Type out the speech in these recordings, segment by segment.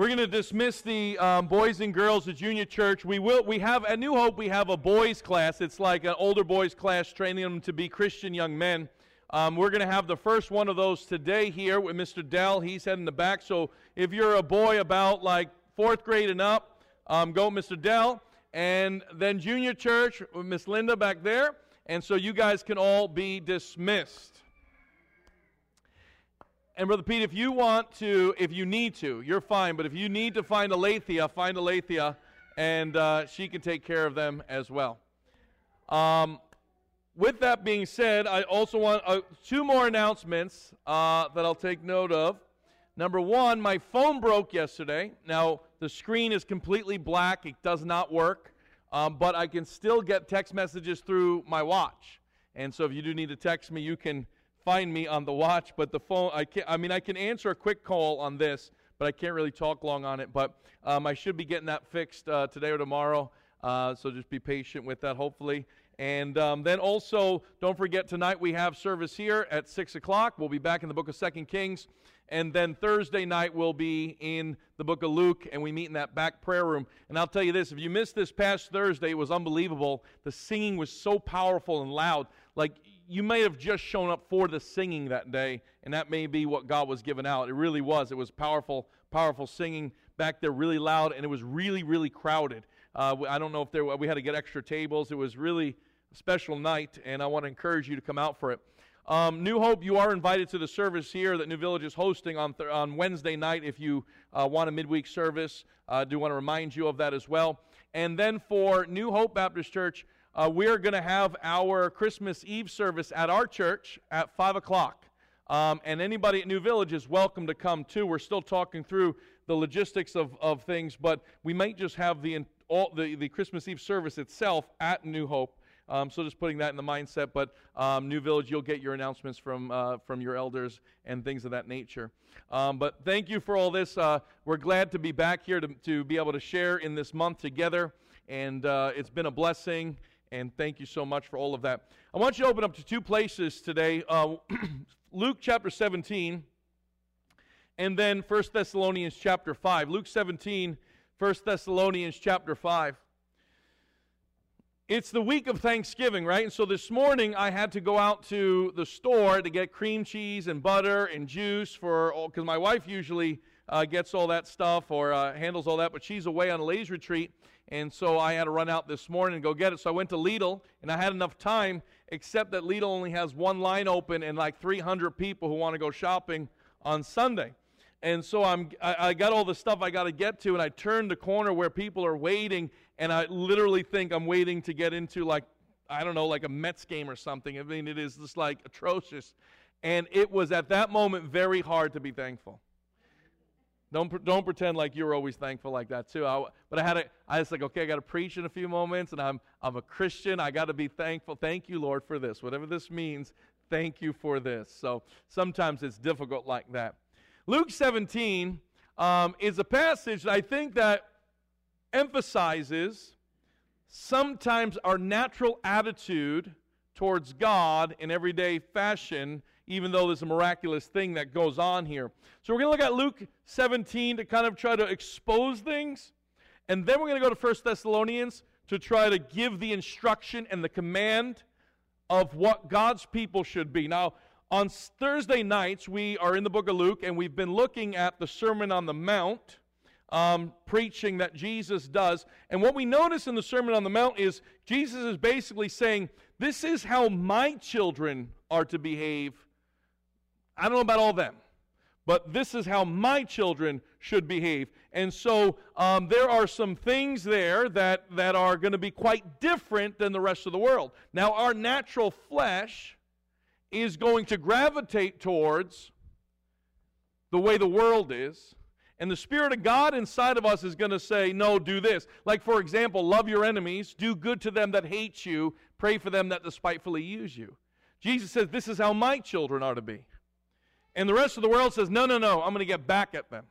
We're going to dismiss the um, boys and girls at junior church. We will. We have at New Hope. We have a boys class. It's like an older boys class, training them to be Christian young men. Um, we're going to have the first one of those today here with Mr. Dell. He's heading the back. So if you're a boy about like fourth grade and up, um, go Mr. Dell. And then junior church with Miss Linda back there. And so you guys can all be dismissed. And Brother Pete, if you want to, if you need to, you're fine. But if you need to find Alethea, find Alethea, and uh, she can take care of them as well. Um, with that being said, I also want uh, two more announcements uh, that I'll take note of. Number one, my phone broke yesterday. Now, the screen is completely black, it does not work, um, but I can still get text messages through my watch. And so if you do need to text me, you can find me on the watch, but the phone, I can't, I mean, I can answer a quick call on this, but I can't really talk long on it. But um, I should be getting that fixed uh, today or tomorrow. Uh, so just be patient with that, hopefully. And um, then also, don't forget tonight we have service here at 6 o'clock. We'll be back in the book of Second Kings. And then Thursday night we'll be in the book of Luke, and we meet in that back prayer room. And I'll tell you this if you missed this past Thursday, it was unbelievable. The singing was so powerful and loud. Like you may have just shown up for the singing that day, and that may be what God was giving out. It really was. It was powerful, powerful singing back there, really loud, and it was really, really crowded. Uh, I don't know if there we had to get extra tables. It was really a special night, and I want to encourage you to come out for it. Um, New Hope, you are invited to the service here that New Village is hosting on, th- on Wednesday night if you uh, want a midweek service. I uh, do want to remind you of that as well. And then for New Hope Baptist Church, uh, we are going to have our Christmas Eve service at our church at 5 o'clock. Um, and anybody at New Village is welcome to come too. We're still talking through the logistics of, of things, but we might just have the, all, the, the Christmas Eve service itself at New Hope. Um, so just putting that in the mindset. But um, New Village, you'll get your announcements from uh, from your elders and things of that nature. Um, but thank you for all this. Uh, we're glad to be back here to, to be able to share in this month together, and uh, it's been a blessing and thank you so much for all of that. I want you to open up to two places today uh, Luke chapter 17, and then 1 Thessalonians chapter 5. Luke 17, 1 Thessalonians chapter 5. It's the week of Thanksgiving, right? And so this morning I had to go out to the store to get cream cheese and butter and juice for, because my wife usually uh, gets all that stuff or uh, handles all that, but she's away on a ladies' retreat. And so I had to run out this morning and go get it. So I went to Lidl, and I had enough time, except that Lidl only has one line open and like 300 people who want to go shopping on Sunday. And so I'm, I, I got all the stuff I got to get to, and I turned the corner where people are waiting, and I literally think I'm waiting to get into like, I don't know, like a Mets game or something. I mean, it is just like atrocious. And it was at that moment very hard to be thankful. Don't, don't pretend like you're always thankful like that too. I, but I had a, I was like, okay, I got to preach in a few moments, and I'm, I'm a Christian. I got to be thankful. Thank you, Lord, for this. Whatever this means, thank you for this. So sometimes it's difficult like that. Luke 17 um, is a passage that I think that emphasizes sometimes our natural attitude towards God in everyday fashion even though there's a miraculous thing that goes on here. So we're going to look at Luke 17 to kind of try to expose things. And then we're going to go to 1 Thessalonians to try to give the instruction and the command of what God's people should be. Now, on Thursday nights, we are in the book of Luke, and we've been looking at the Sermon on the Mount. Um, preaching that Jesus does. And what we notice in the Sermon on the Mount is Jesus is basically saying, This is how my children are to behave I don't know about all them, but this is how my children should behave. And so um, there are some things there that, that are going to be quite different than the rest of the world. Now, our natural flesh is going to gravitate towards the way the world is. And the Spirit of God inside of us is going to say, no, do this. Like, for example, love your enemies, do good to them that hate you, pray for them that despitefully use you. Jesus says, this is how my children are to be. And the rest of the world says, no, no, no, I'm going to get back at them.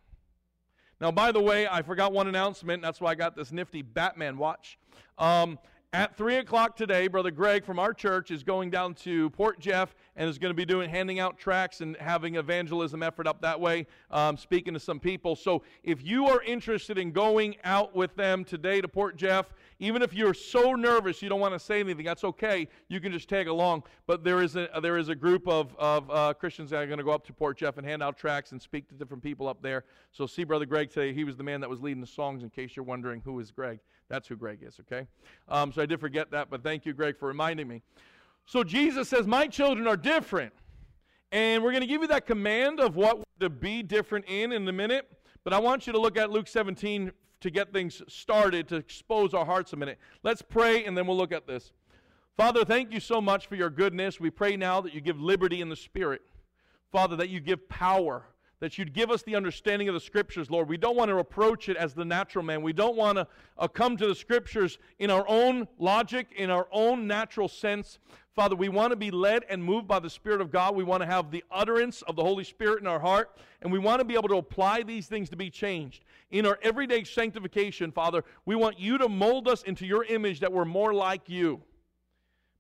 Now, by the way, I forgot one announcement. That's why I got this nifty Batman watch. Um, at 3 o'clock today, Brother Greg from our church is going down to Port Jeff and is going to be doing handing out tracts and having evangelism effort up that way, um, speaking to some people. So if you are interested in going out with them today to Port Jeff, even if you're so nervous you don't want to say anything, that's okay. You can just tag along. But there is a, there is a group of, of uh, Christians that are going to go up to Port Jeff and hand out tracts and speak to different people up there. So see Brother Greg today. He was the man that was leading the songs, in case you're wondering who is Greg. That's who Greg is, okay? Um, so I did forget that, but thank you, Greg, for reminding me. So Jesus says, My children are different. And we're going to give you that command of what to be different in in a minute. But I want you to look at Luke 17 to get things started, to expose our hearts a minute. Let's pray, and then we'll look at this. Father, thank you so much for your goodness. We pray now that you give liberty in the Spirit. Father, that you give power that you'd give us the understanding of the scriptures, Lord. We don't want to approach it as the natural man. We don't want to uh, come to the scriptures in our own logic, in our own natural sense. Father, we want to be led and moved by the Spirit of God. We want to have the utterance of the Holy Spirit in our heart, and we want to be able to apply these things to be changed. In our everyday sanctification, Father, we want you to mold us into your image that we're more like you.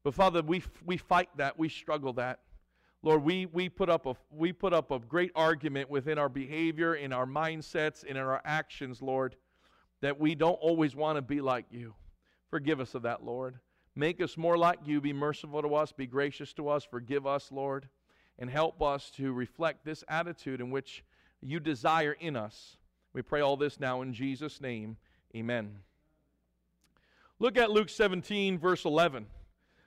But Father, we, we fight that, we struggle that. Lord, we, we, put up a, we put up a great argument within our behavior, in our mindsets, and in our actions, Lord, that we don't always want to be like you. Forgive us of that, Lord. Make us more like you. Be merciful to us. Be gracious to us. Forgive us, Lord. And help us to reflect this attitude in which you desire in us. We pray all this now in Jesus' name. Amen. Look at Luke 17, verse 11.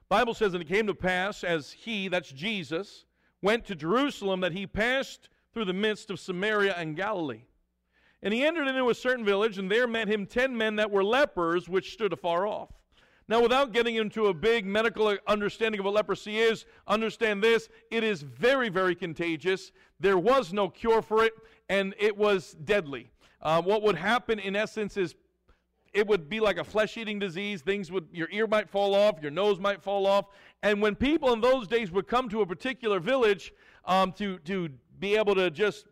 Bible says, And it came to pass as he, that's Jesus, went to Jerusalem, that he passed through the midst of Samaria and Galilee. And he entered into a certain village, and there met him ten men that were lepers, which stood afar off. Now, without getting into a big medical understanding of what leprosy is, understand this it is very, very contagious. There was no cure for it, and it was deadly. Uh, what would happen, in essence, is it would be like a flesh-eating disease. Things would, your ear might fall off, your nose might fall off. And when people in those days would come to a particular village um, to, to be able to just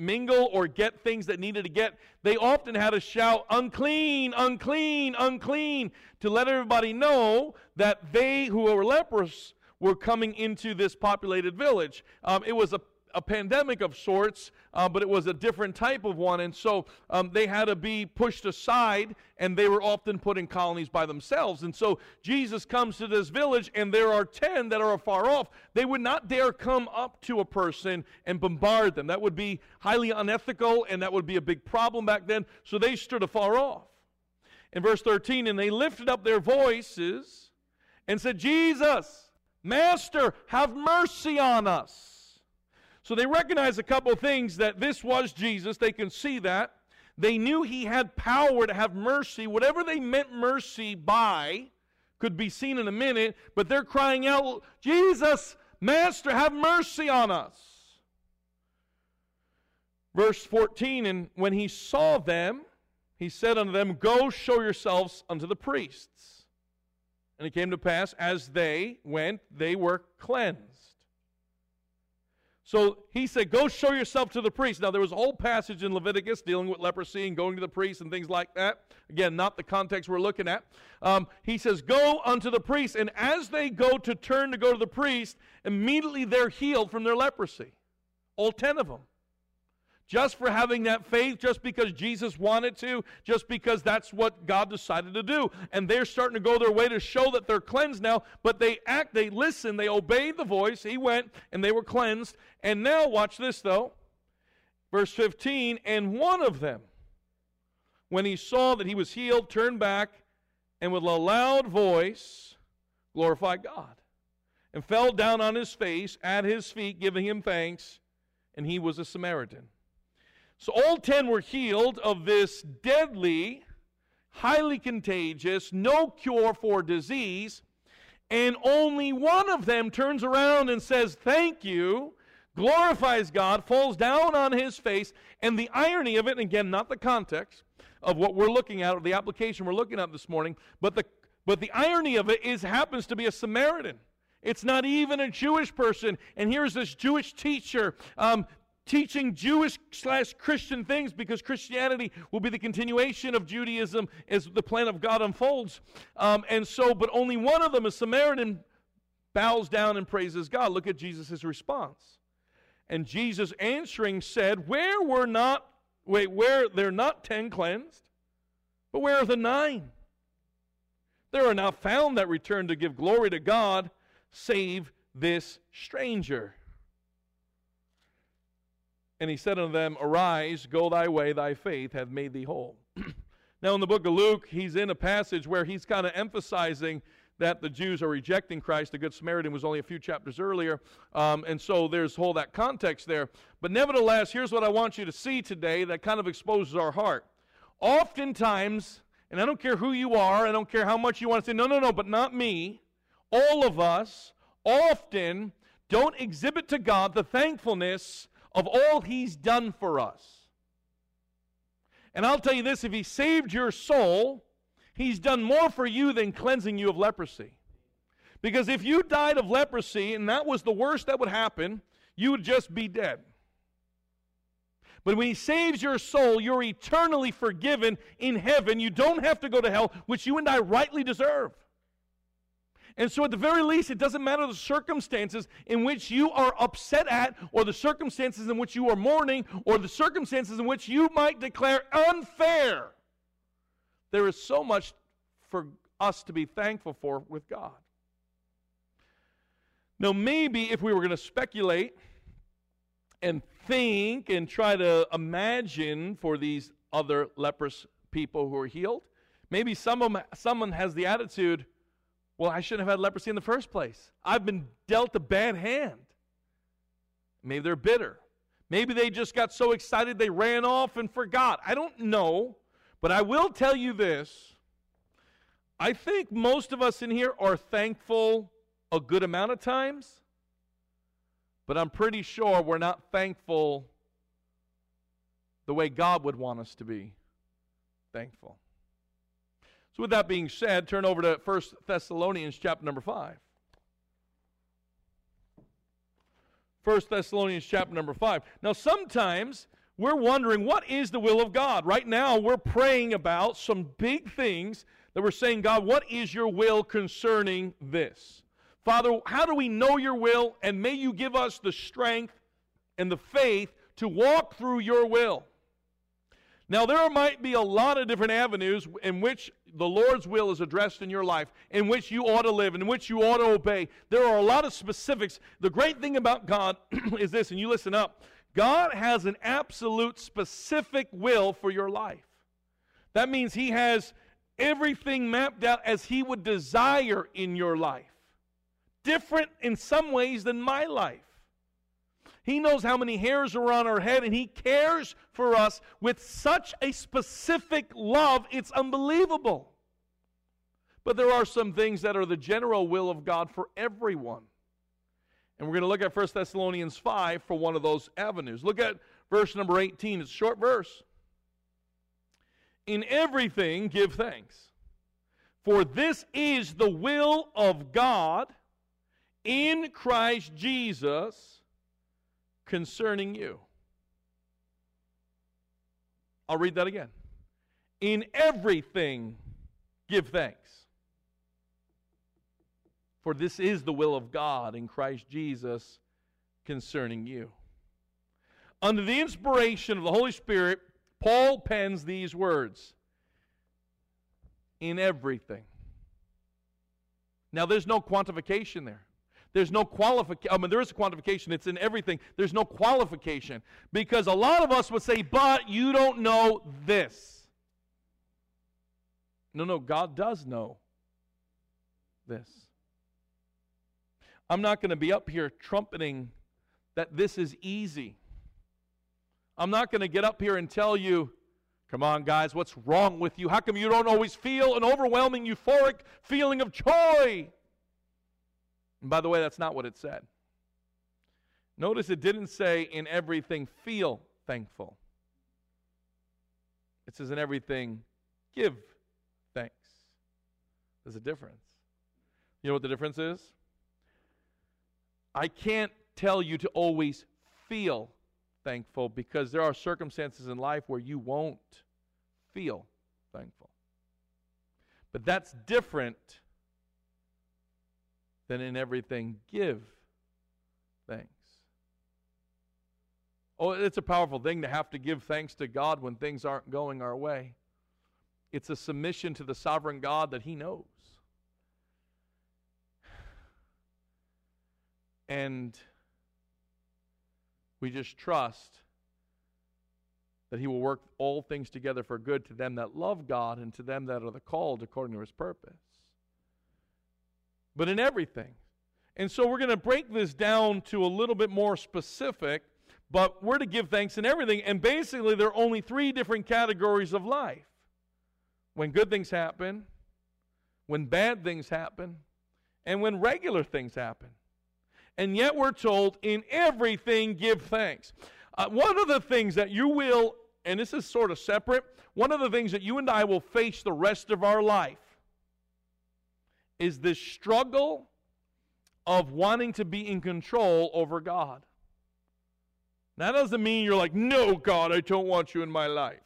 mingle or get things that needed to get, they often had to shout, unclean, unclean, unclean, to let everybody know that they who were lepers were coming into this populated village. Um, it was a a pandemic of sorts, uh, but it was a different type of one. And so um, they had to be pushed aside, and they were often put in colonies by themselves. And so Jesus comes to this village, and there are 10 that are afar off. They would not dare come up to a person and bombard them. That would be highly unethical, and that would be a big problem back then. So they stood afar off. In verse 13, and they lifted up their voices and said, Jesus, Master, have mercy on us. So they recognize a couple things that this was Jesus. They can see that. They knew he had power to have mercy. Whatever they meant mercy by could be seen in a minute, but they're crying out, Jesus, Master, have mercy on us. Verse 14, and when he saw them, he said unto them, Go show yourselves unto the priests. And it came to pass, as they went, they were cleansed. So he said, Go show yourself to the priest. Now, there was a whole passage in Leviticus dealing with leprosy and going to the priest and things like that. Again, not the context we're looking at. Um, he says, Go unto the priest. And as they go to turn to go to the priest, immediately they're healed from their leprosy. All ten of them just for having that faith, just because Jesus wanted to, just because that's what God decided to do. And they're starting to go their way to show that they're cleansed now, but they act, they listen, they obeyed the voice. He went and they were cleansed. And now, watch this though. Verse 15, and one of them, when he saw that he was healed, turned back and with a loud voice glorified God and fell down on his face at his feet, giving him thanks. And he was a Samaritan. So all 10 were healed of this deadly, highly contagious, no cure for disease. And only one of them turns around and says, Thank you, glorifies God, falls down on his face. And the irony of it, and again, not the context of what we're looking at, or the application we're looking at this morning, but the, but the irony of it is happens to be a Samaritan. It's not even a Jewish person. And here's this Jewish teacher um, teaching Jewish slash Christian things because Christianity will be the continuation of Judaism as the plan of God unfolds. Um, and so, but only one of them, a Samaritan, bows down and praises God. Look at Jesus' response. And Jesus answering said, Where were not, wait, where they're not ten cleansed, but where are the nine? There are not found that return to give glory to God, save this stranger. And he said unto them, Arise, go thy way, thy faith hath made thee whole. now, in the book of Luke, he's in a passage where he's kind of emphasizing that the Jews are rejecting Christ. The Good Samaritan was only a few chapters earlier. Um, and so there's whole that context there. But nevertheless, here's what I want you to see today that kind of exposes our heart. Oftentimes, and I don't care who you are, I don't care how much you want to say, no, no, no, but not me. All of us often don't exhibit to God the thankfulness of all He's done for us. And I'll tell you this if He saved your soul, He's done more for you than cleansing you of leprosy. Because if you died of leprosy and that was the worst that would happen, you would just be dead. But when He saves your soul, you're eternally forgiven in heaven. You don't have to go to hell, which you and I rightly deserve. And so, at the very least, it doesn't matter the circumstances in which you are upset at, or the circumstances in which you are mourning, or the circumstances in which you might declare unfair. There is so much for us to be thankful for with God. Now, maybe if we were going to speculate and think and try to imagine for these other leprous people who are healed, maybe some of someone has the attitude, well, I shouldn't have had leprosy in the first place. I've been dealt a bad hand. Maybe they're bitter. Maybe they just got so excited they ran off and forgot. I don't know. But I will tell you this I think most of us in here are thankful a good amount of times, but I'm pretty sure we're not thankful the way God would want us to be thankful. So, with that being said, turn over to 1 Thessalonians chapter number 5. 1 Thessalonians chapter number 5. Now, sometimes we're wondering what is the will of God. Right now, we're praying about some big things that we're saying, God, what is your will concerning this? Father, how do we know your will? And may you give us the strength and the faith to walk through your will. Now, there might be a lot of different avenues in which the Lord's will is addressed in your life, in which you ought to live, in which you ought to obey. There are a lot of specifics. The great thing about God is this, and you listen up God has an absolute specific will for your life. That means He has everything mapped out as He would desire in your life. Different in some ways than my life. He knows how many hairs are on our head, and He cares for us with such a specific love, it's unbelievable. But there are some things that are the general will of God for everyone. And we're going to look at 1 Thessalonians 5 for one of those avenues. Look at verse number 18. It's a short verse. In everything, give thanks, for this is the will of God in Christ Jesus concerning you. I'll read that again. In everything, give thanks. For this is the will of God in Christ Jesus concerning you. Under the inspiration of the Holy Spirit, Paul pens these words in everything. Now, there's no quantification there. There's no qualification. I mean, there is a quantification. It's in everything. There's no qualification. Because a lot of us would say, but you don't know this. No, no, God does know this. I'm not going to be up here trumpeting that this is easy. I'm not going to get up here and tell you, come on, guys, what's wrong with you? How come you don't always feel an overwhelming euphoric feeling of joy? And by the way, that's not what it said. Notice it didn't say in everything feel thankful. It says in everything give thanks. There's a difference. You know what the difference is? I can't tell you to always feel thankful because there are circumstances in life where you won't feel thankful. But that's different than in everything give thanks. Oh, it's a powerful thing to have to give thanks to God when things aren't going our way. It's a submission to the sovereign God that He knows. And we just trust that He will work all things together for good to them that love God and to them that are the called according to His purpose. But in everything. And so we're going to break this down to a little bit more specific but we're to give thanks in everything. And basically, there are only three different categories of life when good things happen, when bad things happen, and when regular things happen. And yet, we're told in everything, give thanks. Uh, one of the things that you will, and this is sort of separate, one of the things that you and I will face the rest of our life is this struggle of wanting to be in control over God. That doesn't mean you're like, no, God, I don't want you in my life.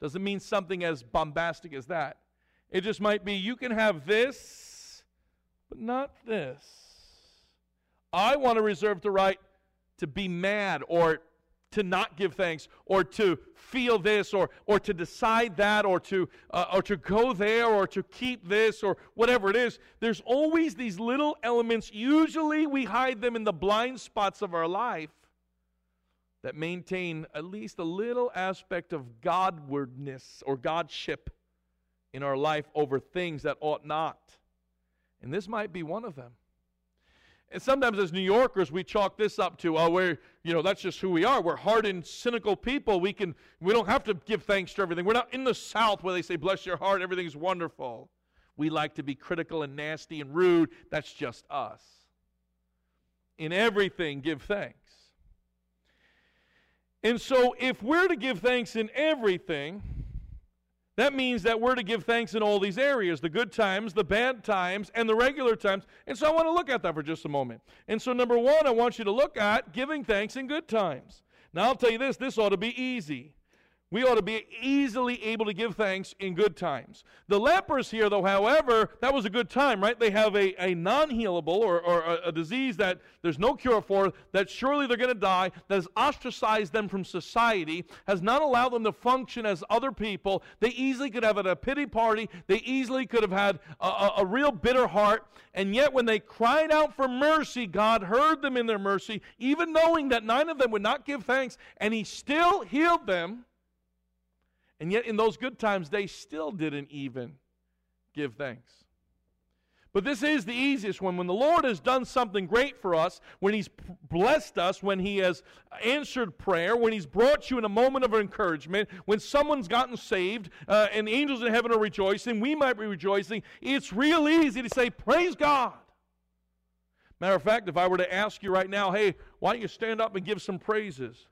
Doesn't mean something as bombastic as that. It just might be you can have this, but not this. I want to reserve the right to be mad or to not give thanks or to feel this or, or to decide that or to, uh, or to go there or to keep this or whatever it is. There's always these little elements. Usually we hide them in the blind spots of our life that maintain at least a little aspect of Godwardness or Godship in our life over things that ought not. And this might be one of them. And sometimes as New Yorkers, we chalk this up to, oh, we're, you know, that's just who we are. We're hardened, cynical people. We can, we don't have to give thanks to everything. We're not in the South where they say, bless your heart, everything's wonderful. We like to be critical and nasty and rude. That's just us. In everything, give thanks. And so, if we're to give thanks in everything, that means that we're to give thanks in all these areas the good times, the bad times, and the regular times. And so, I want to look at that for just a moment. And so, number one, I want you to look at giving thanks in good times. Now, I'll tell you this this ought to be easy. We ought to be easily able to give thanks in good times. The lepers here, though, however, that was a good time, right? They have a, a non healable or, or a, a, disease that there's no cure for, that surely they're going to die, that has ostracized them from society, has not allowed them to function as other people. They easily could have had a pity party. They easily could have had a, a, a real bitter heart. And yet, when they cried out for mercy, God heard them in their mercy, even knowing that nine of them would not give thanks, and He still healed them and yet, in those good times, they still didn't even give thanks. But this is the easiest one. When the Lord has done something great for us, when He's blessed us, when He has answered prayer, when He's brought you in a moment of encouragement, when someone's gotten saved uh, and the angels in heaven are rejoicing, we might be rejoicing, it's real easy to say, Praise God. Matter of fact, if I were to ask you right now, hey, why don't you stand up and give some praises?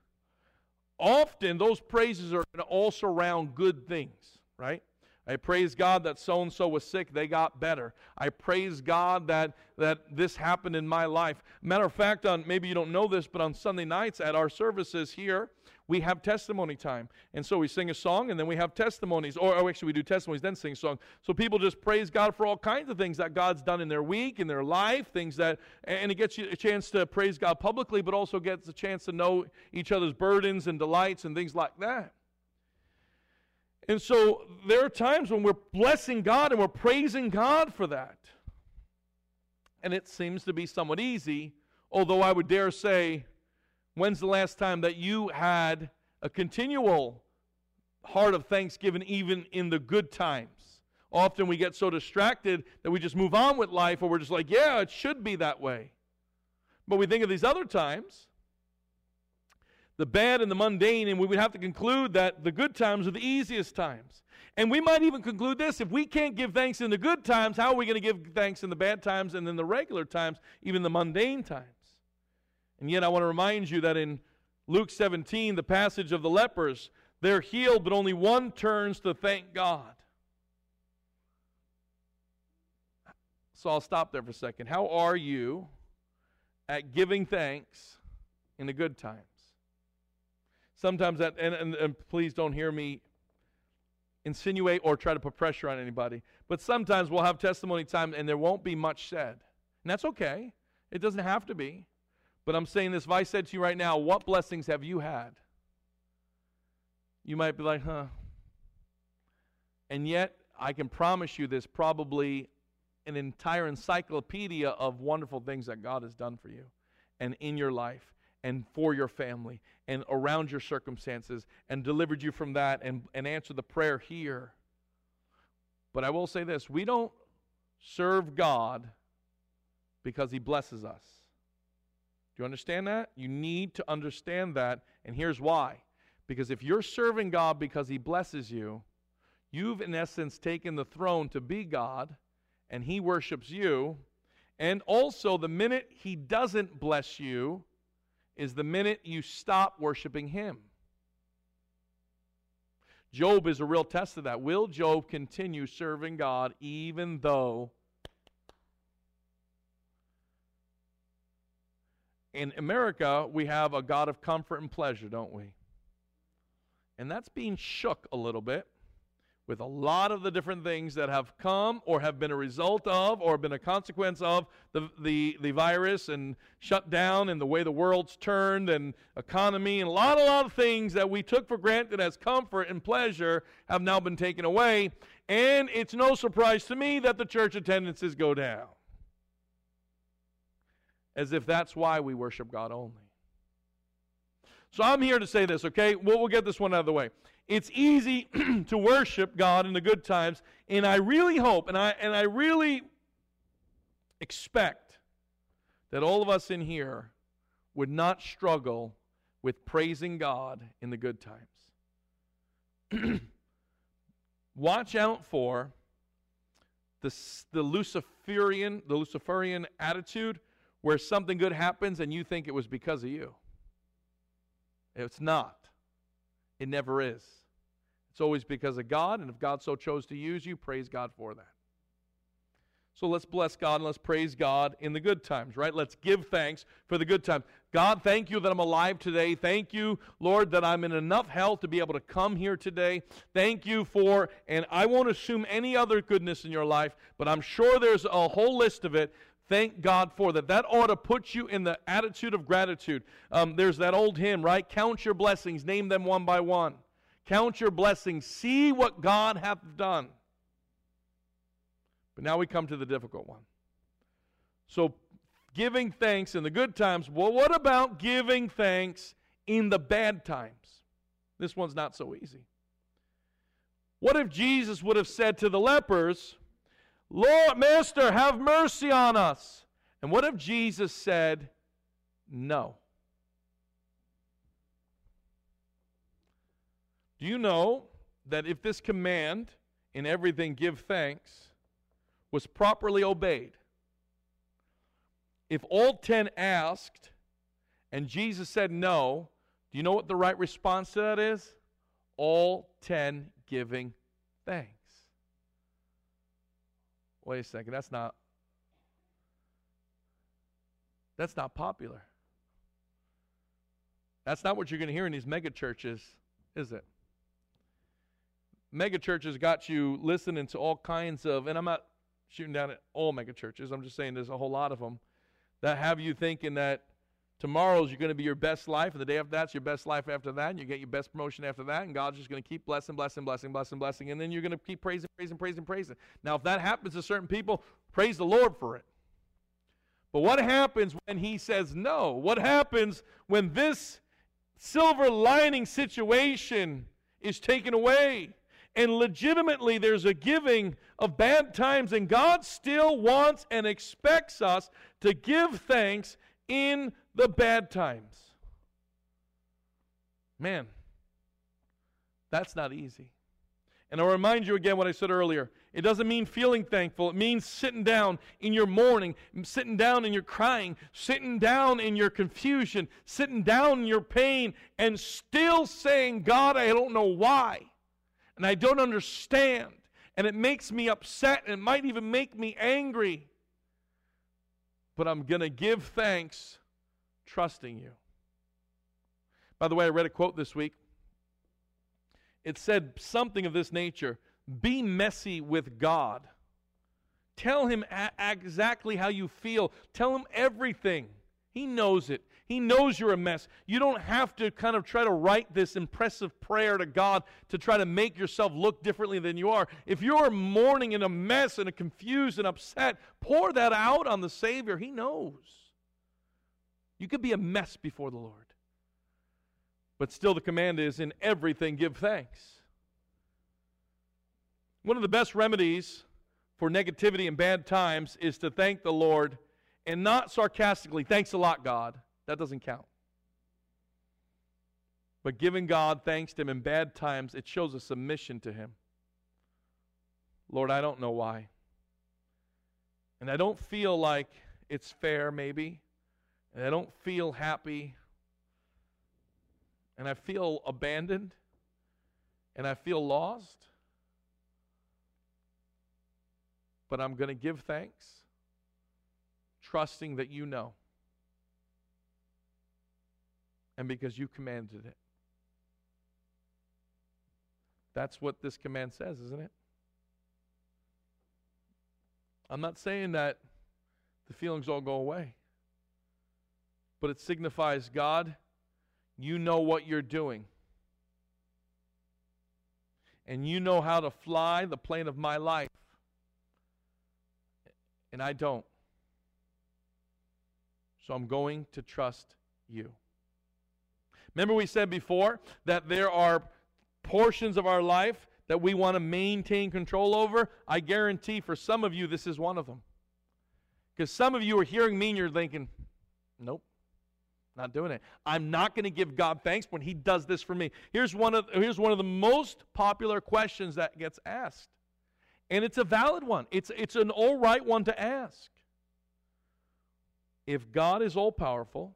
Often those praises are going to all surround good things, right? I praise God that so and so was sick, they got better. I praise God that, that this happened in my life. Matter of fact, on maybe you don't know this, but on Sunday nights at our services here, we have testimony time. And so we sing a song and then we have testimonies. Or, or, actually, we do testimonies, then sing a song. So people just praise God for all kinds of things that God's done in their week, in their life, things that, and it gets you a chance to praise God publicly, but also gets a chance to know each other's burdens and delights and things like that. And so there are times when we're blessing God and we're praising God for that. And it seems to be somewhat easy, although I would dare say When's the last time that you had a continual heart of thanksgiving, even in the good times? Often we get so distracted that we just move on with life, or we're just like, yeah, it should be that way. But we think of these other times, the bad and the mundane, and we would have to conclude that the good times are the easiest times. And we might even conclude this if we can't give thanks in the good times, how are we going to give thanks in the bad times and in the regular times, even the mundane times? And yet, I want to remind you that in Luke 17, the passage of the lepers, they're healed, but only one turns to thank God. So I'll stop there for a second. How are you at giving thanks in the good times? Sometimes that, and, and, and please don't hear me insinuate or try to put pressure on anybody, but sometimes we'll have testimony time and there won't be much said. And that's okay. It doesn't have to be. But I'm saying this if I said to you right now, what blessings have you had? You might be like, huh. And yet, I can promise you there's probably an entire encyclopedia of wonderful things that God has done for you and in your life and for your family and around your circumstances and delivered you from that and, and answered the prayer here. But I will say this we don't serve God because He blesses us. Do you understand that? You need to understand that, and here's why. Because if you're serving God because He blesses you, you've in essence taken the throne to be God, and He worships you. And also, the minute He doesn't bless you, is the minute you stop worshiping Him. Job is a real test of that. Will Job continue serving God even though in America we have a God of comfort and pleasure, don't we? And that's being shook a little bit with a lot of the different things that have come or have been a result of or been a consequence of the, the, the virus and shutdown and the way the world's turned and economy and a lot, a lot of things that we took for granted as comfort and pleasure have now been taken away. And it's no surprise to me that the church attendances go down. As if that's why we worship God only. So I'm here to say this, okay? We'll, we'll get this one out of the way. It's easy to worship God in the good times, and I really hope and I and I really expect that all of us in here would not struggle with praising God in the good times. Watch out for the, the Luciferian, the Luciferian attitude where something good happens and you think it was because of you. It's not. It never is. It's always because of God, and if God so chose to use you, praise God for that. So let's bless God and let's praise God in the good times, right? Let's give thanks for the good times. God, thank you that I'm alive today. Thank you, Lord, that I'm in enough health to be able to come here today. Thank you for, and I won't assume any other goodness in your life, but I'm sure there's a whole list of it. Thank God for that. That ought to put you in the attitude of gratitude. Um, there's that old hymn, right? Count your blessings, name them one by one. Count your blessings. See what God hath done. But now we come to the difficult one. So, giving thanks in the good times. Well, what about giving thanks in the bad times? This one's not so easy. What if Jesus would have said to the lepers, Lord, Master, have mercy on us? And what if Jesus said, No? Do you know that if this command, in everything give thanks, was properly obeyed, if all ten asked and Jesus said no, do you know what the right response to that is? All ten giving thanks. Wait a second, that's not that's not popular. That's not what you're going to hear in these mega churches, is it? Megachurches got you listening to all kinds of, and I'm not shooting down at all megachurches, I'm just saying there's a whole lot of them that have you thinking that tomorrow's you're going to be your best life, and the day after that's your best life after that, and you get your best promotion after that, and God's just going to keep blessing, blessing, blessing, blessing, blessing, and then you're going to keep praising, praising, praising, praising. Now, if that happens to certain people, praise the Lord for it. But what happens when He says no? What happens when this silver lining situation is taken away? And legitimately there's a giving of bad times, and God still wants and expects us to give thanks in the bad times. Man, that's not easy. And I'll remind you again what I said earlier. It doesn't mean feeling thankful. It means sitting down in your mourning, sitting down in your crying, sitting down in your confusion, sitting down in your pain, and still saying, God, I don't know why and I don't understand, and it makes me upset, and it might even make me angry. But I'm going to give thanks trusting you. By the way, I read a quote this week. It said something of this nature Be messy with God. Tell him a- exactly how you feel, tell him everything. He knows it. He knows you're a mess. You don't have to kind of try to write this impressive prayer to God to try to make yourself look differently than you are. If you're mourning in a mess and a confused and upset, pour that out on the Savior. He knows. You could be a mess before the Lord. But still, the command is in everything give thanks. One of the best remedies for negativity and bad times is to thank the Lord and not sarcastically, thanks a lot, God. That doesn't count. But giving God thanks to Him in bad times, it shows a submission to Him. Lord, I don't know why. And I don't feel like it's fair, maybe. And I don't feel happy. And I feel abandoned. And I feel lost. But I'm going to give thanks, trusting that you know and because you commanded it. That's what this command says, isn't it? I'm not saying that the feelings all go away, but it signifies God, you know what you're doing. And you know how to fly the plane of my life. And I don't. So I'm going to trust you. Remember, we said before that there are portions of our life that we want to maintain control over? I guarantee for some of you, this is one of them. Because some of you are hearing me and you're thinking, nope, not doing it. I'm not going to give God thanks when He does this for me. Here's one of, here's one of the most popular questions that gets asked. And it's a valid one, it's, it's an all right one to ask. If God is all powerful,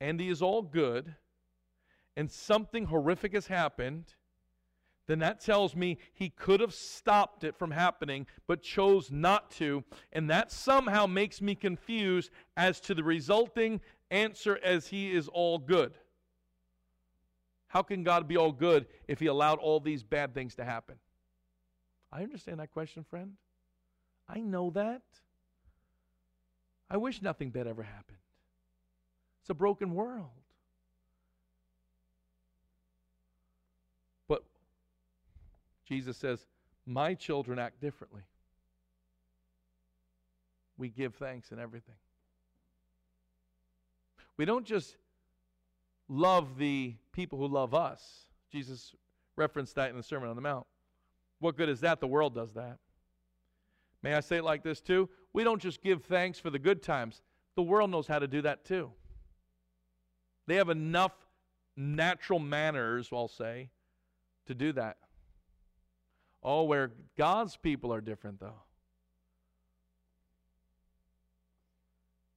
and he is all good, and something horrific has happened, then that tells me he could have stopped it from happening, but chose not to. And that somehow makes me confused as to the resulting answer as he is all good. How can God be all good if he allowed all these bad things to happen? I understand that question, friend. I know that. I wish nothing bad ever happened. It's a broken world. But Jesus says, My children act differently. We give thanks in everything. We don't just love the people who love us. Jesus referenced that in the Sermon on the Mount. What good is that? The world does that. May I say it like this too? We don't just give thanks for the good times, the world knows how to do that too. They have enough natural manners, I'll say, to do that. Oh, where God's people are different, though.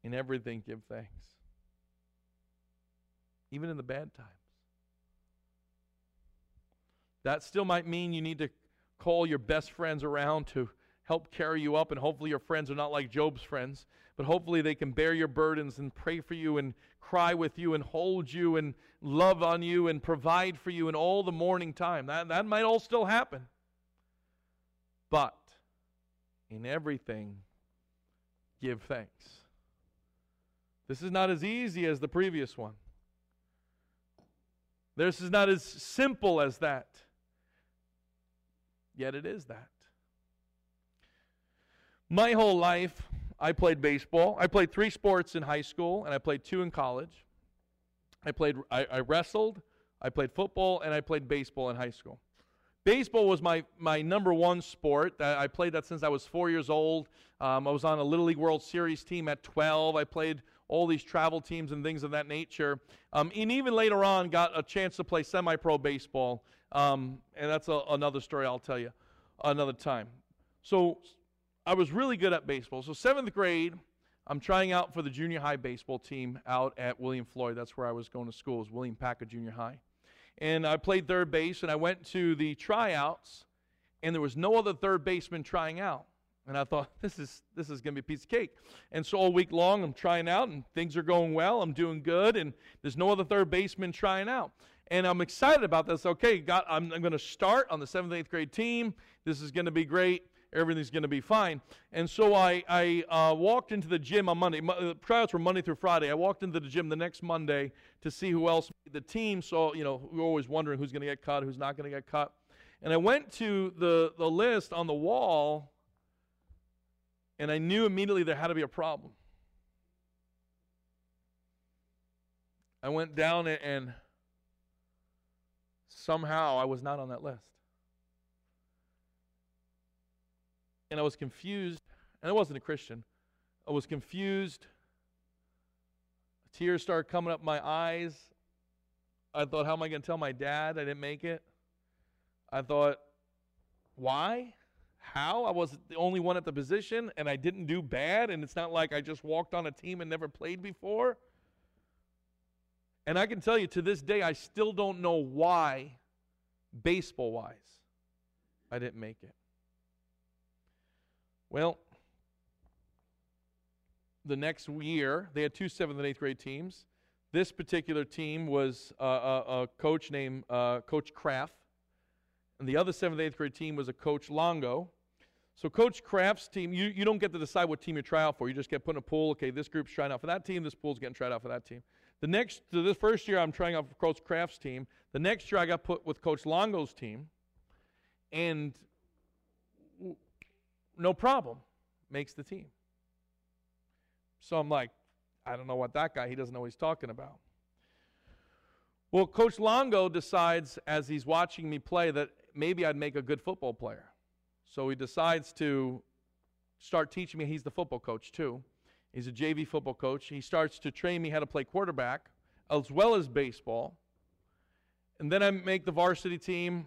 In everything, give thanks, even in the bad times. That still might mean you need to call your best friends around to help carry you up, and hopefully your friends are not like Job's friends, but hopefully they can bear your burdens and pray for you and cry with you and hold you and love on you and provide for you in all the morning time. That, that might all still happen. But in everything, give thanks. This is not as easy as the previous one. This is not as simple as that. Yet it is that. My whole life, I played baseball. I played three sports in high school, and I played two in college. I played. I, I wrestled. I played football, and I played baseball in high school. Baseball was my, my number one sport. I played that since I was four years old. Um, I was on a Little League World Series team at 12. I played all these travel teams and things of that nature. Um, and even later on, got a chance to play semi pro baseball. Um, and that's a, another story I'll tell you another time. So I was really good at baseball. So, seventh grade, I'm trying out for the junior high baseball team out at William Floyd. That's where I was going to school, it was William Paca Junior High. And I played third base, and I went to the tryouts, and there was no other third baseman trying out. And I thought, this is this is going to be a piece of cake. And so all week long, I'm trying out, and things are going well. I'm doing good, and there's no other third baseman trying out. And I'm excited about this. Okay, God, I'm, I'm going to start on the seventh, eighth grade team. This is going to be great. Everything's going to be fine. And so I, I uh, walked into the gym on Monday. Mo- tryouts were Monday through Friday. I walked into the gym the next Monday to see who else made the team. So, you know, we are always wondering who's going to get cut, who's not going to get cut. And I went to the, the list on the wall and I knew immediately there had to be a problem. I went down it and somehow I was not on that list. And I was confused, and I wasn't a Christian. I was confused. Tears started coming up my eyes. I thought, how am I going to tell my dad I didn't make it? I thought, why? how I was the only one at the position and I didn't do bad, and it's not like I just walked on a team and never played before. And I can tell you to this day, I still don't know why, baseball wise, I didn't make it. Well, the next year, they had two seventh and eighth grade teams. This particular team was uh, a, a, coach named uh, Coach Kraft, and the other seventh, and eighth grade team was a Coach Longo. So Coach Kraft's team, you, you don't get to decide what team you try out for. You just get put in a pool. Okay, this group's trying out for that team. This pool's getting tried out for that team. The next, so this first year, I'm trying out for Coach Kraft's team. The next year, I got put with Coach Longo's team, and no problem, makes the team. So I'm like, I don't know what that guy. He doesn't know what he's talking about. Well, Coach Longo decides as he's watching me play that maybe I'd make a good football player. So he decides to start teaching me. He's the football coach too. He's a JV football coach. He starts to train me how to play quarterback as well as baseball. And then I make the varsity team,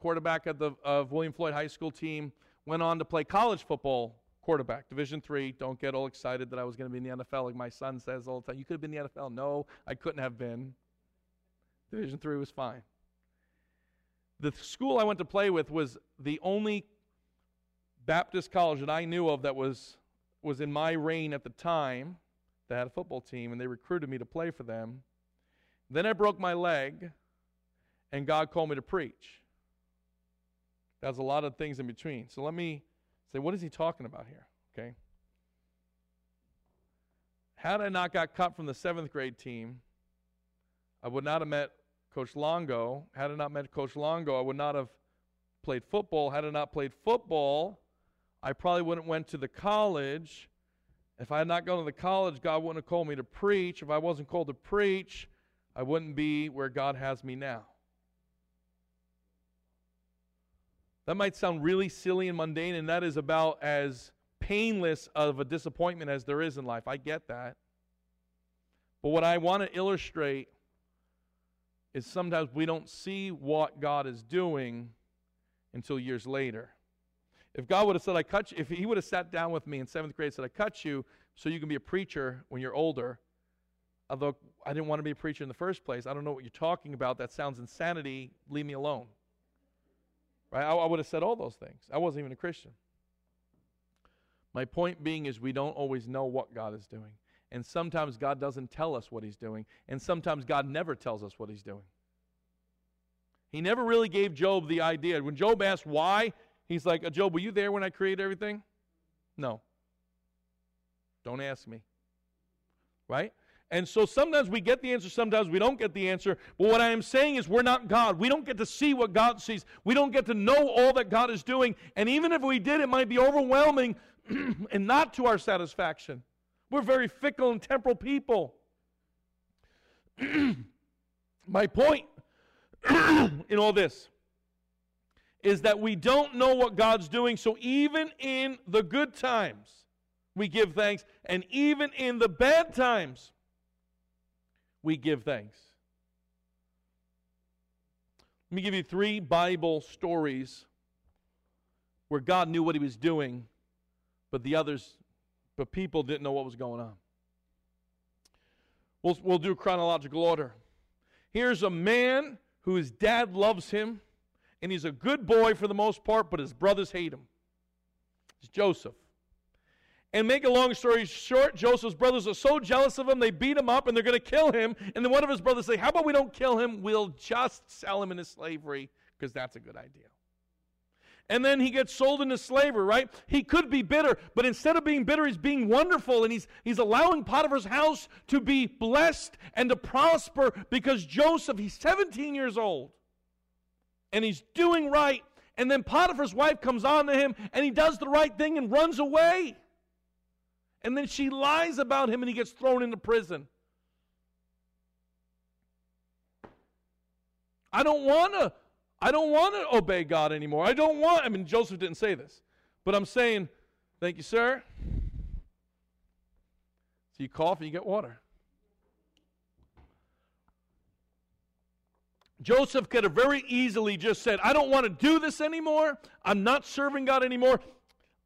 quarterback at the of William Floyd High School team. Went on to play college football quarterback, Division three. Don't get all excited that I was going to be in the NFL, like my son says all the time. You could have been in the NFL. No, I couldn't have been. Division three was fine. The school I went to play with was the only Baptist college that I knew of that was, was in my reign at the time that had a football team, and they recruited me to play for them. Then I broke my leg, and God called me to preach. There's a lot of things in between. So let me say, what is he talking about here? Okay. Had I not got cut from the seventh grade team, I would not have met Coach Longo. Had I not met Coach Longo, I would not have played football. Had I not played football, I probably wouldn't went to the college. If I had not gone to the college, God wouldn't have called me to preach. If I wasn't called to preach, I wouldn't be where God has me now. That might sound really silly and mundane, and that is about as painless of a disappointment as there is in life. I get that. But what I want to illustrate is sometimes we don't see what God is doing until years later. If God would have said, I cut you, if He would have sat down with me in seventh grade and said, I cut you so you can be a preacher when you're older, although I didn't want to be a preacher in the first place, I don't know what you're talking about. That sounds insanity. Leave me alone. Right? I, I would have said all those things. I wasn't even a Christian. My point being is we don't always know what God is doing. And sometimes God doesn't tell us what He's doing. And sometimes God never tells us what He's doing. He never really gave Job the idea. When Job asked why, He's like, uh, Job, were you there when I created everything? No. Don't ask me. Right? And so sometimes we get the answer, sometimes we don't get the answer. But what I am saying is, we're not God. We don't get to see what God sees. We don't get to know all that God is doing. And even if we did, it might be overwhelming and not to our satisfaction. We're very fickle and temporal people. My point in all this is that we don't know what God's doing. So even in the good times, we give thanks. And even in the bad times, we give thanks. Let me give you three Bible stories where God knew what he was doing, but the others, but people didn't know what was going on. We'll, we'll do chronological order. Here's a man whose dad loves him and he's a good boy for the most part, but his brothers hate him. It's Joseph. And make a long story short, Joseph's brothers are so jealous of him, they beat him up and they're going to kill him. And then one of his brothers say, How about we don't kill him? We'll just sell him into slavery because that's a good idea. And then he gets sold into slavery, right? He could be bitter, but instead of being bitter, he's being wonderful and he's, he's allowing Potiphar's house to be blessed and to prosper because Joseph, he's 17 years old and he's doing right. And then Potiphar's wife comes on to him and he does the right thing and runs away. And then she lies about him and he gets thrown into prison. I don't want to I don't want to obey God anymore. I don't want I mean Joseph didn't say this. But I'm saying, thank you, sir. So you cough and you get water. Joseph could have very easily just said, I don't want to do this anymore. I'm not serving God anymore.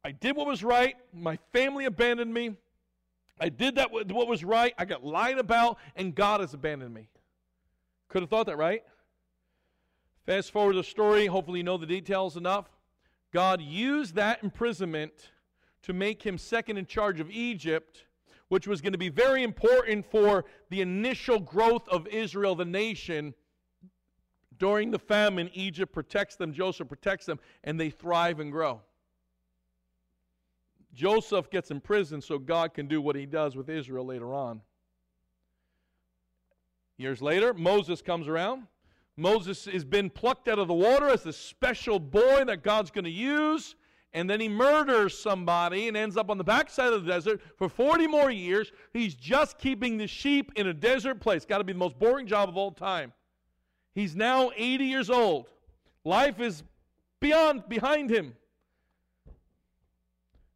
I did what was right. My family abandoned me. I did that what was right. I got lied about, and God has abandoned me. Could have thought that, right? Fast forward the story. Hopefully, you know the details enough. God used that imprisonment to make him second in charge of Egypt, which was going to be very important for the initial growth of Israel, the nation. During the famine, Egypt protects them, Joseph protects them, and they thrive and grow. Joseph gets imprisoned so God can do what he does with Israel later on. Years later, Moses comes around. Moses has been plucked out of the water as a special boy that God's going to use. And then he murders somebody and ends up on the backside of the desert for 40 more years. He's just keeping the sheep in a desert place. Got to be the most boring job of all time. He's now 80 years old. Life is beyond behind him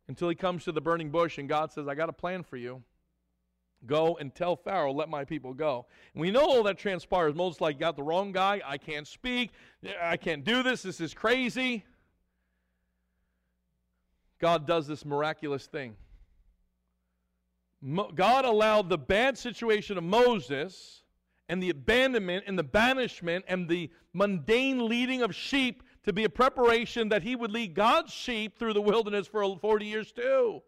until he comes to the burning bush and God says, I got a plan for you. Go and tell Pharaoh, let my people go. And we know all that transpires. Moses like got the wrong guy. I can't speak. I can't do this. This is crazy. God does this miraculous thing. God allowed the bad situation of Moses and the abandonment and the banishment and the mundane leading of sheep to be a preparation that he would lead God's sheep through the wilderness for 40 years too.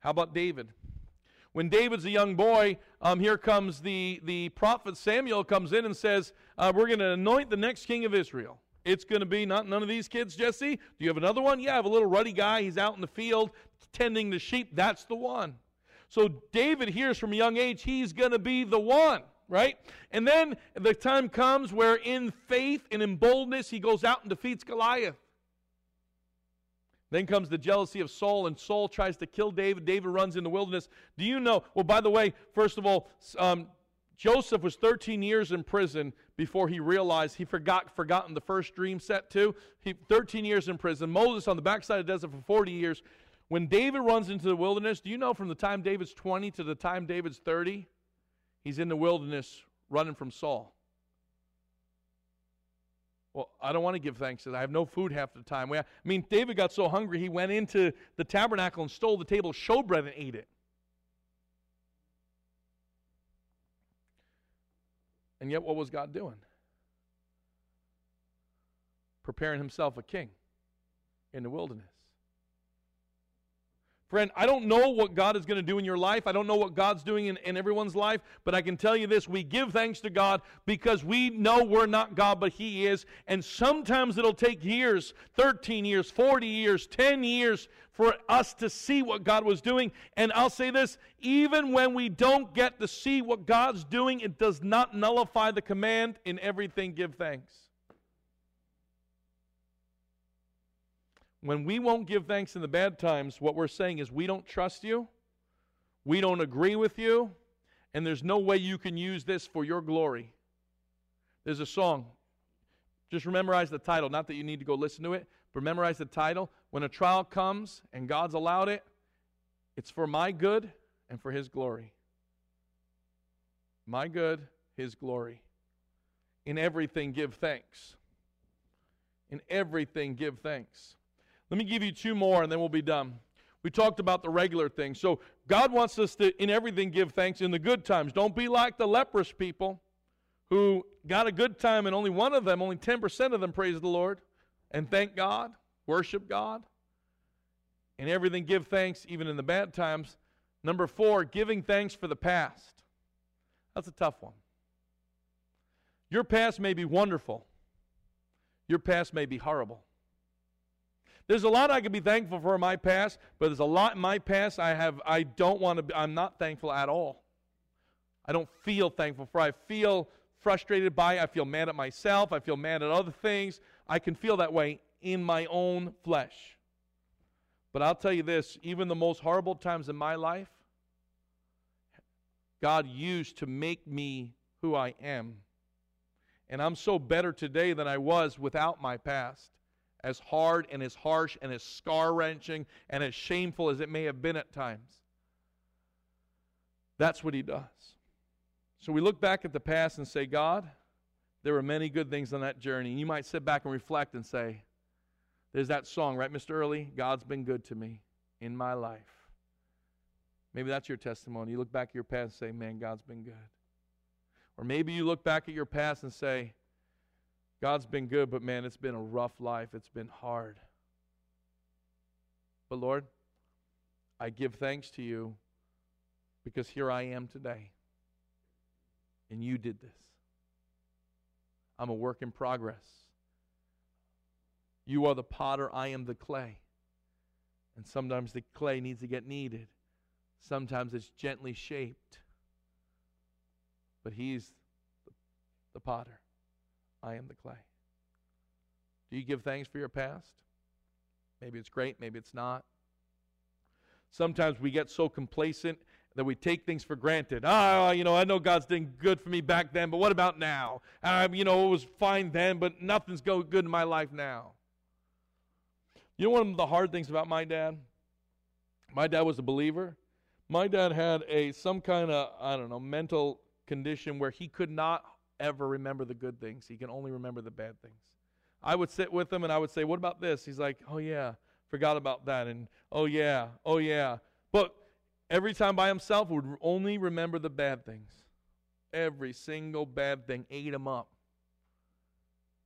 How about David? When David's a young boy, um, here comes the, the prophet Samuel comes in and says, uh, We're going to anoint the next king of Israel. It's going to be not none of these kids, Jesse. Do you have another one? Yeah, I have a little ruddy guy. He's out in the field tending the sheep. That's the one. So David hears from a young age he's going to be the one right? And then the time comes where in faith and in boldness he goes out and defeats Goliath. Then comes the jealousy of Saul, and Saul tries to kill David. David runs in the wilderness. Do you know? Well, by the way, first of all, um, Joseph was 13 years in prison before he realized he forgot forgotten the first dream set to. He 13 years in prison. Moses on the backside of the desert for 40 years. When David runs into the wilderness, do you know from the time David's 20 to the time David's 30, He's in the wilderness running from Saul. Well, I don't want to give thanks. I have no food half the time. I mean, David got so hungry, he went into the tabernacle and stole the table showbread and ate it. And yet, what was God doing? Preparing himself a king in the wilderness. Friend, I don't know what God is going to do in your life. I don't know what God's doing in, in everyone's life, but I can tell you this we give thanks to God because we know we're not God, but He is. And sometimes it'll take years 13 years, 40 years, 10 years for us to see what God was doing. And I'll say this even when we don't get to see what God's doing, it does not nullify the command in everything give thanks. When we won't give thanks in the bad times, what we're saying is we don't trust you, we don't agree with you, and there's no way you can use this for your glory. There's a song. Just memorize the title. Not that you need to go listen to it, but memorize the title. When a trial comes and God's allowed it, it's for my good and for His glory. My good, His glory. In everything, give thanks. In everything, give thanks. Let me give you two more and then we'll be done. We talked about the regular things. So God wants us to, in everything, give thanks in the good times. Don't be like the leprous people who got a good time and only one of them, only 10% of them praised the Lord and thank God, worship God. In everything, give thanks, even in the bad times. Number four, giving thanks for the past. That's a tough one. Your past may be wonderful, your past may be horrible. There's a lot I can be thankful for in my past, but there's a lot in my past I have I don't want to be, I'm not thankful at all. I don't feel thankful for. I feel frustrated by, I feel mad at myself, I feel mad at other things. I can feel that way in my own flesh. But I'll tell you this, even the most horrible times in my life, God used to make me who I am. And I'm so better today than I was without my past as hard and as harsh and as scar wrenching and as shameful as it may have been at times. That's what he does. So we look back at the past and say, God, there were many good things on that journey. And you might sit back and reflect and say, there's that song, right, Mr. Early? God's been good to me in my life. Maybe that's your testimony. You look back at your past and say, man, God's been good. Or maybe you look back at your past and say, God's been good, but man, it's been a rough life. It's been hard. But Lord, I give thanks to you because here I am today. And you did this. I'm a work in progress. You are the potter, I am the clay. And sometimes the clay needs to get kneaded, sometimes it's gently shaped. But He's the potter. I am the clay. Do you give thanks for your past? Maybe it's great, maybe it's not. Sometimes we get so complacent that we take things for granted. Ah, you know, I know God's doing good for me back then, but what about now? Um, you know, it was fine then, but nothing's going good in my life now. You know one of the hard things about my dad? My dad was a believer. My dad had a some kind of I don't know mental condition where he could not ever remember the good things. He can only remember the bad things. I would sit with him and I would say, What about this? He's like, Oh, yeah, forgot about that. And oh, yeah, oh, yeah. But every time by himself, would only remember the bad things. Every single bad thing ate him up.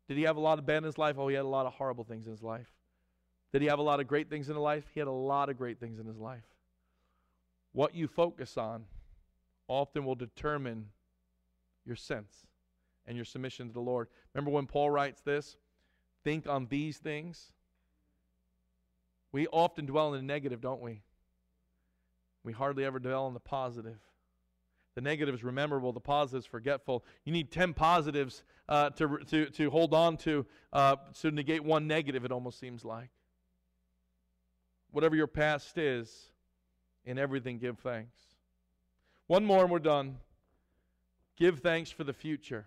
Did he have a lot of bad in his life? Oh, he had a lot of horrible things in his life. Did he have a lot of great things in his life? He had a lot of great things in his life. What you focus on often will determine your sense and your submission to the Lord. Remember when Paul writes this? Think on these things. We often dwell in the negative, don't we? We hardly ever dwell on the positive. The negative is rememberable, the positive is forgetful. You need 10 positives uh, to, to, to hold on to uh, to negate one negative, it almost seems like. Whatever your past is, in everything give thanks. One more and we're done. Give thanks for the future.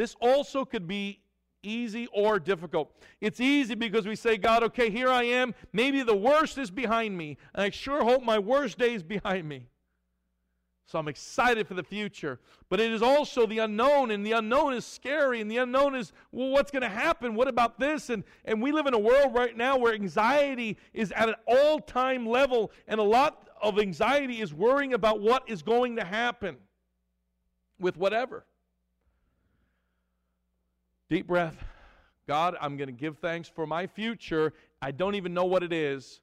This also could be easy or difficult. It's easy because we say, God, okay, here I am. Maybe the worst is behind me, and I sure hope my worst day is behind me. So I'm excited for the future. But it is also the unknown, and the unknown is scary, and the unknown is, well, what's going to happen? What about this? And, and we live in a world right now where anxiety is at an all time level, and a lot of anxiety is worrying about what is going to happen with whatever. Deep breath. God, I'm going to give thanks for my future. I don't even know what it is,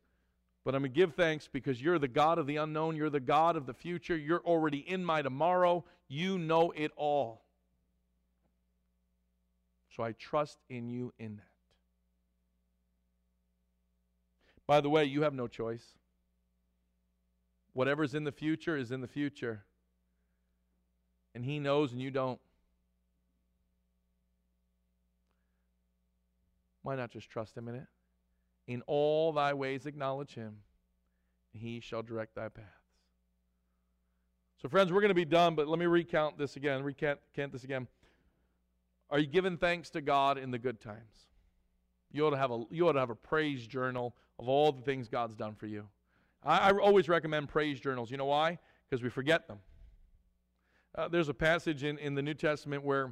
but I'm going to give thanks because you're the God of the unknown. You're the God of the future. You're already in my tomorrow. You know it all. So I trust in you in that. By the way, you have no choice. Whatever's in the future is in the future. And He knows and you don't. Why not just trust him in it? In all thy ways acknowledge him, and he shall direct thy paths. So, friends, we're going to be done, but let me recount this again, recant this again. Are you giving thanks to God in the good times? You ought to have a, you ought to have a praise journal of all the things God's done for you. I, I always recommend praise journals. You know why? Because we forget them. Uh, there's a passage in, in the New Testament where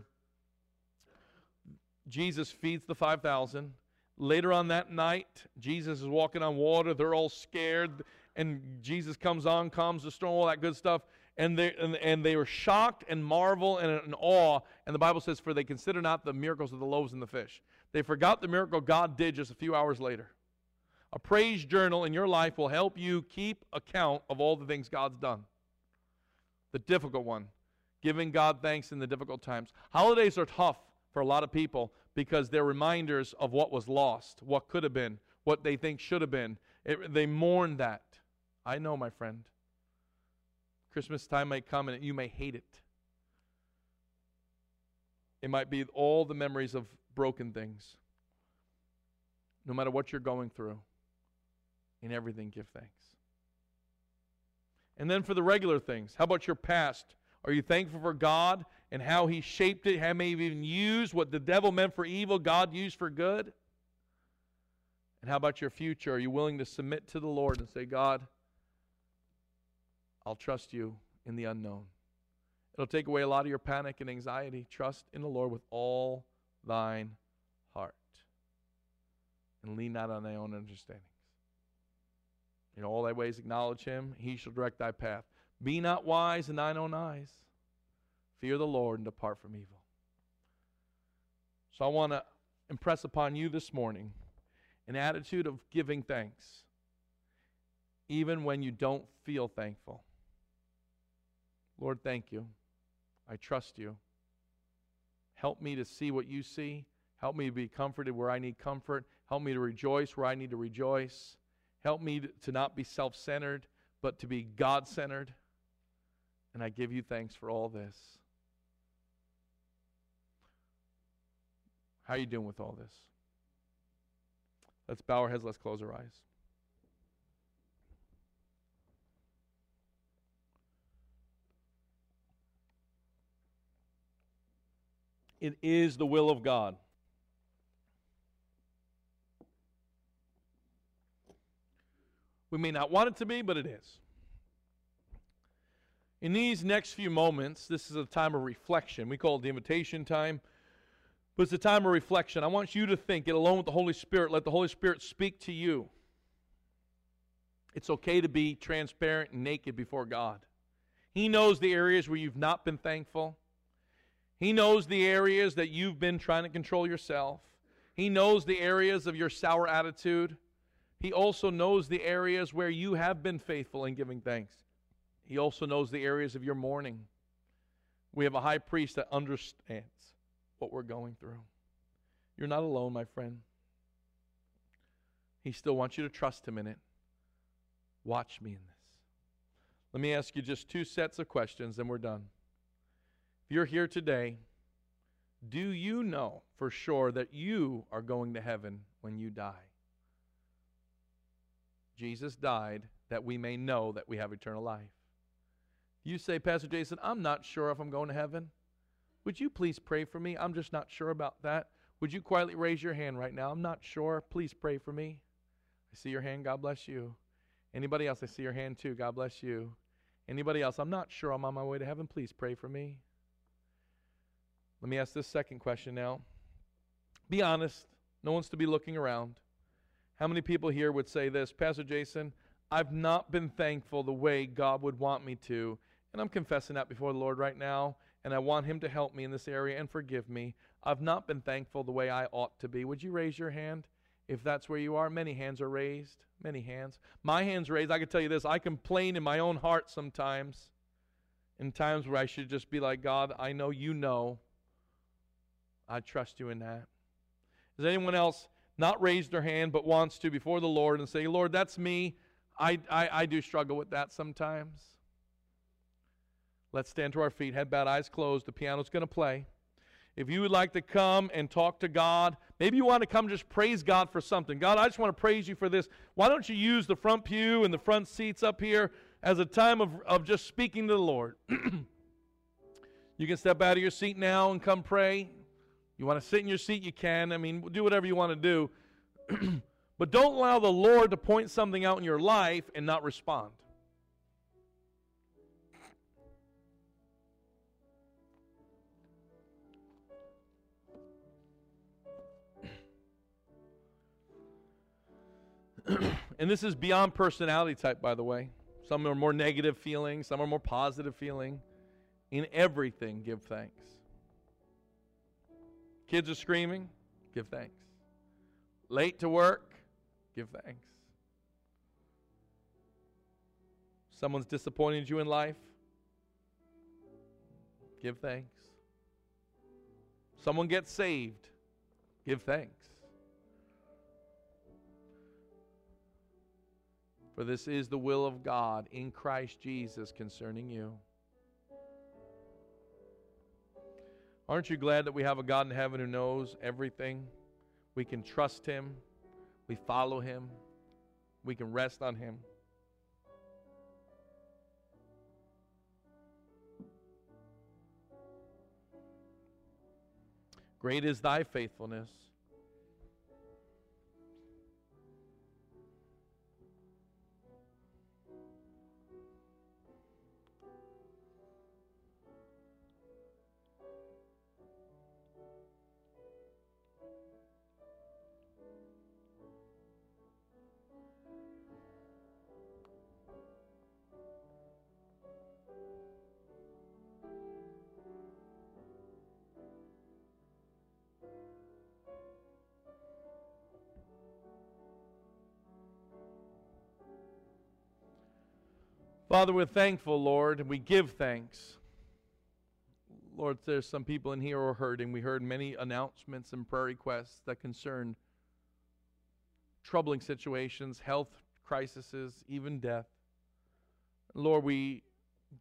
Jesus feeds the 5,000. Later on that night, Jesus is walking on water. They're all scared. And Jesus comes on, calms the storm, all that good stuff. And they, and, and they were shocked and marvel and in awe. And the Bible says, For they consider not the miracles of the loaves and the fish. They forgot the miracle God did just a few hours later. A praise journal in your life will help you keep account of all the things God's done. The difficult one, giving God thanks in the difficult times. Holidays are tough for a lot of people because they're reminders of what was lost, what could have been, what they think should have been. It, they mourn that. I know, my friend. Christmas time may come and you may hate it. It might be all the memories of broken things. No matter what you're going through, in everything, give thanks. And then for the regular things, how about your past? Are you thankful for God and how He shaped it? How may even used what the devil meant for evil, God used for good? And how about your future? Are you willing to submit to the Lord and say, God, I'll trust you in the unknown? It'll take away a lot of your panic and anxiety. Trust in the Lord with all thine heart. And lean not on thy own understandings. In all thy ways acknowledge him, he shall direct thy path. Be not wise in thine own eyes. Fear the Lord and depart from evil. So I want to impress upon you this morning an attitude of giving thanks, even when you don't feel thankful. Lord, thank you. I trust you. Help me to see what you see. Help me to be comforted where I need comfort. Help me to rejoice where I need to rejoice. Help me to not be self centered, but to be God centered. And I give you thanks for all this. How are you doing with all this? Let's bow our heads, let's close our eyes. It is the will of God. We may not want it to be, but it is. In these next few moments, this is a time of reflection. We call it the invitation time, but it's a time of reflection. I want you to think, get alone with the Holy Spirit, let the Holy Spirit speak to you. It's okay to be transparent and naked before God. He knows the areas where you've not been thankful. He knows the areas that you've been trying to control yourself. He knows the areas of your sour attitude. He also knows the areas where you have been faithful in giving thanks. He also knows the areas of your mourning. We have a high priest that understands what we're going through. You're not alone, my friend. He still wants you to trust him in it. Watch me in this. Let me ask you just two sets of questions, and we're done. If you're here today, do you know for sure that you are going to heaven when you die? Jesus died that we may know that we have eternal life. You say, Pastor Jason, I'm not sure if I'm going to heaven. Would you please pray for me? I'm just not sure about that. Would you quietly raise your hand right now? I'm not sure. Please pray for me. I see your hand. God bless you. Anybody else? I see your hand too. God bless you. Anybody else? I'm not sure I'm on my way to heaven. Please pray for me. Let me ask this second question now. Be honest. No one's to be looking around. How many people here would say this, Pastor Jason? I've not been thankful the way God would want me to. And I'm confessing that before the Lord right now. And I want Him to help me in this area and forgive me. I've not been thankful the way I ought to be. Would you raise your hand if that's where you are? Many hands are raised. Many hands. My hand's raised. I can tell you this I complain in my own heart sometimes. In times where I should just be like, God, I know you know. I trust you in that. Anyone else not raised their hand but wants to before the Lord and say, Lord, that's me. I, I, I do struggle with that sometimes. Let's stand to our feet, head bowed, eyes closed. The piano's going to play. If you would like to come and talk to God, maybe you want to come just praise God for something. God, I just want to praise you for this. Why don't you use the front pew and the front seats up here as a time of, of just speaking to the Lord? you can step out of your seat now and come pray. You want to sit in your seat, you can. I mean, do whatever you want to do. but don't allow the Lord to point something out in your life and not respond. and this is beyond personality type, by the way. Some are more negative feeling, some are more positive feeling. In everything, give thanks. Kids are screaming, give thanks. Late to work, give thanks. Someone's disappointed you in life, give thanks. Someone gets saved, give thanks. For this is the will of God in Christ Jesus concerning you. Aren't you glad that we have a God in heaven who knows everything? We can trust Him, we follow Him, we can rest on Him. Great is thy faithfulness. Father, we're thankful, Lord, and we give thanks. Lord, there's some people in here who are hurting. We heard many announcements and prayer requests that concern troubling situations, health crises, even death. Lord, we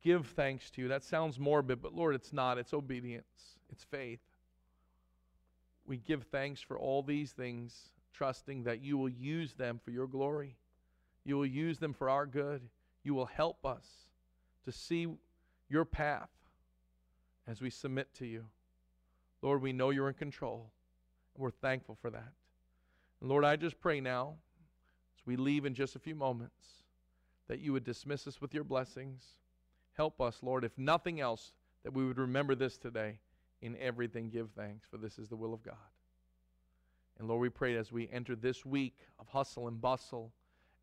give thanks to you. That sounds morbid, but Lord, it's not. It's obedience, it's faith. We give thanks for all these things, trusting that you will use them for your glory. You will use them for our good you will help us to see your path as we submit to you. Lord, we know you're in control, and we're thankful for that. And Lord, I just pray now, as we leave in just a few moments, that you would dismiss us with your blessings. Help us, Lord, if nothing else, that we would remember this today. In everything, give thanks, for this is the will of God. And Lord, we pray as we enter this week of hustle and bustle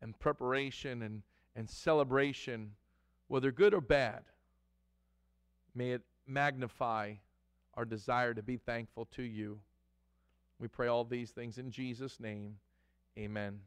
and preparation and and celebration, whether good or bad, may it magnify our desire to be thankful to you. We pray all these things in Jesus' name. Amen.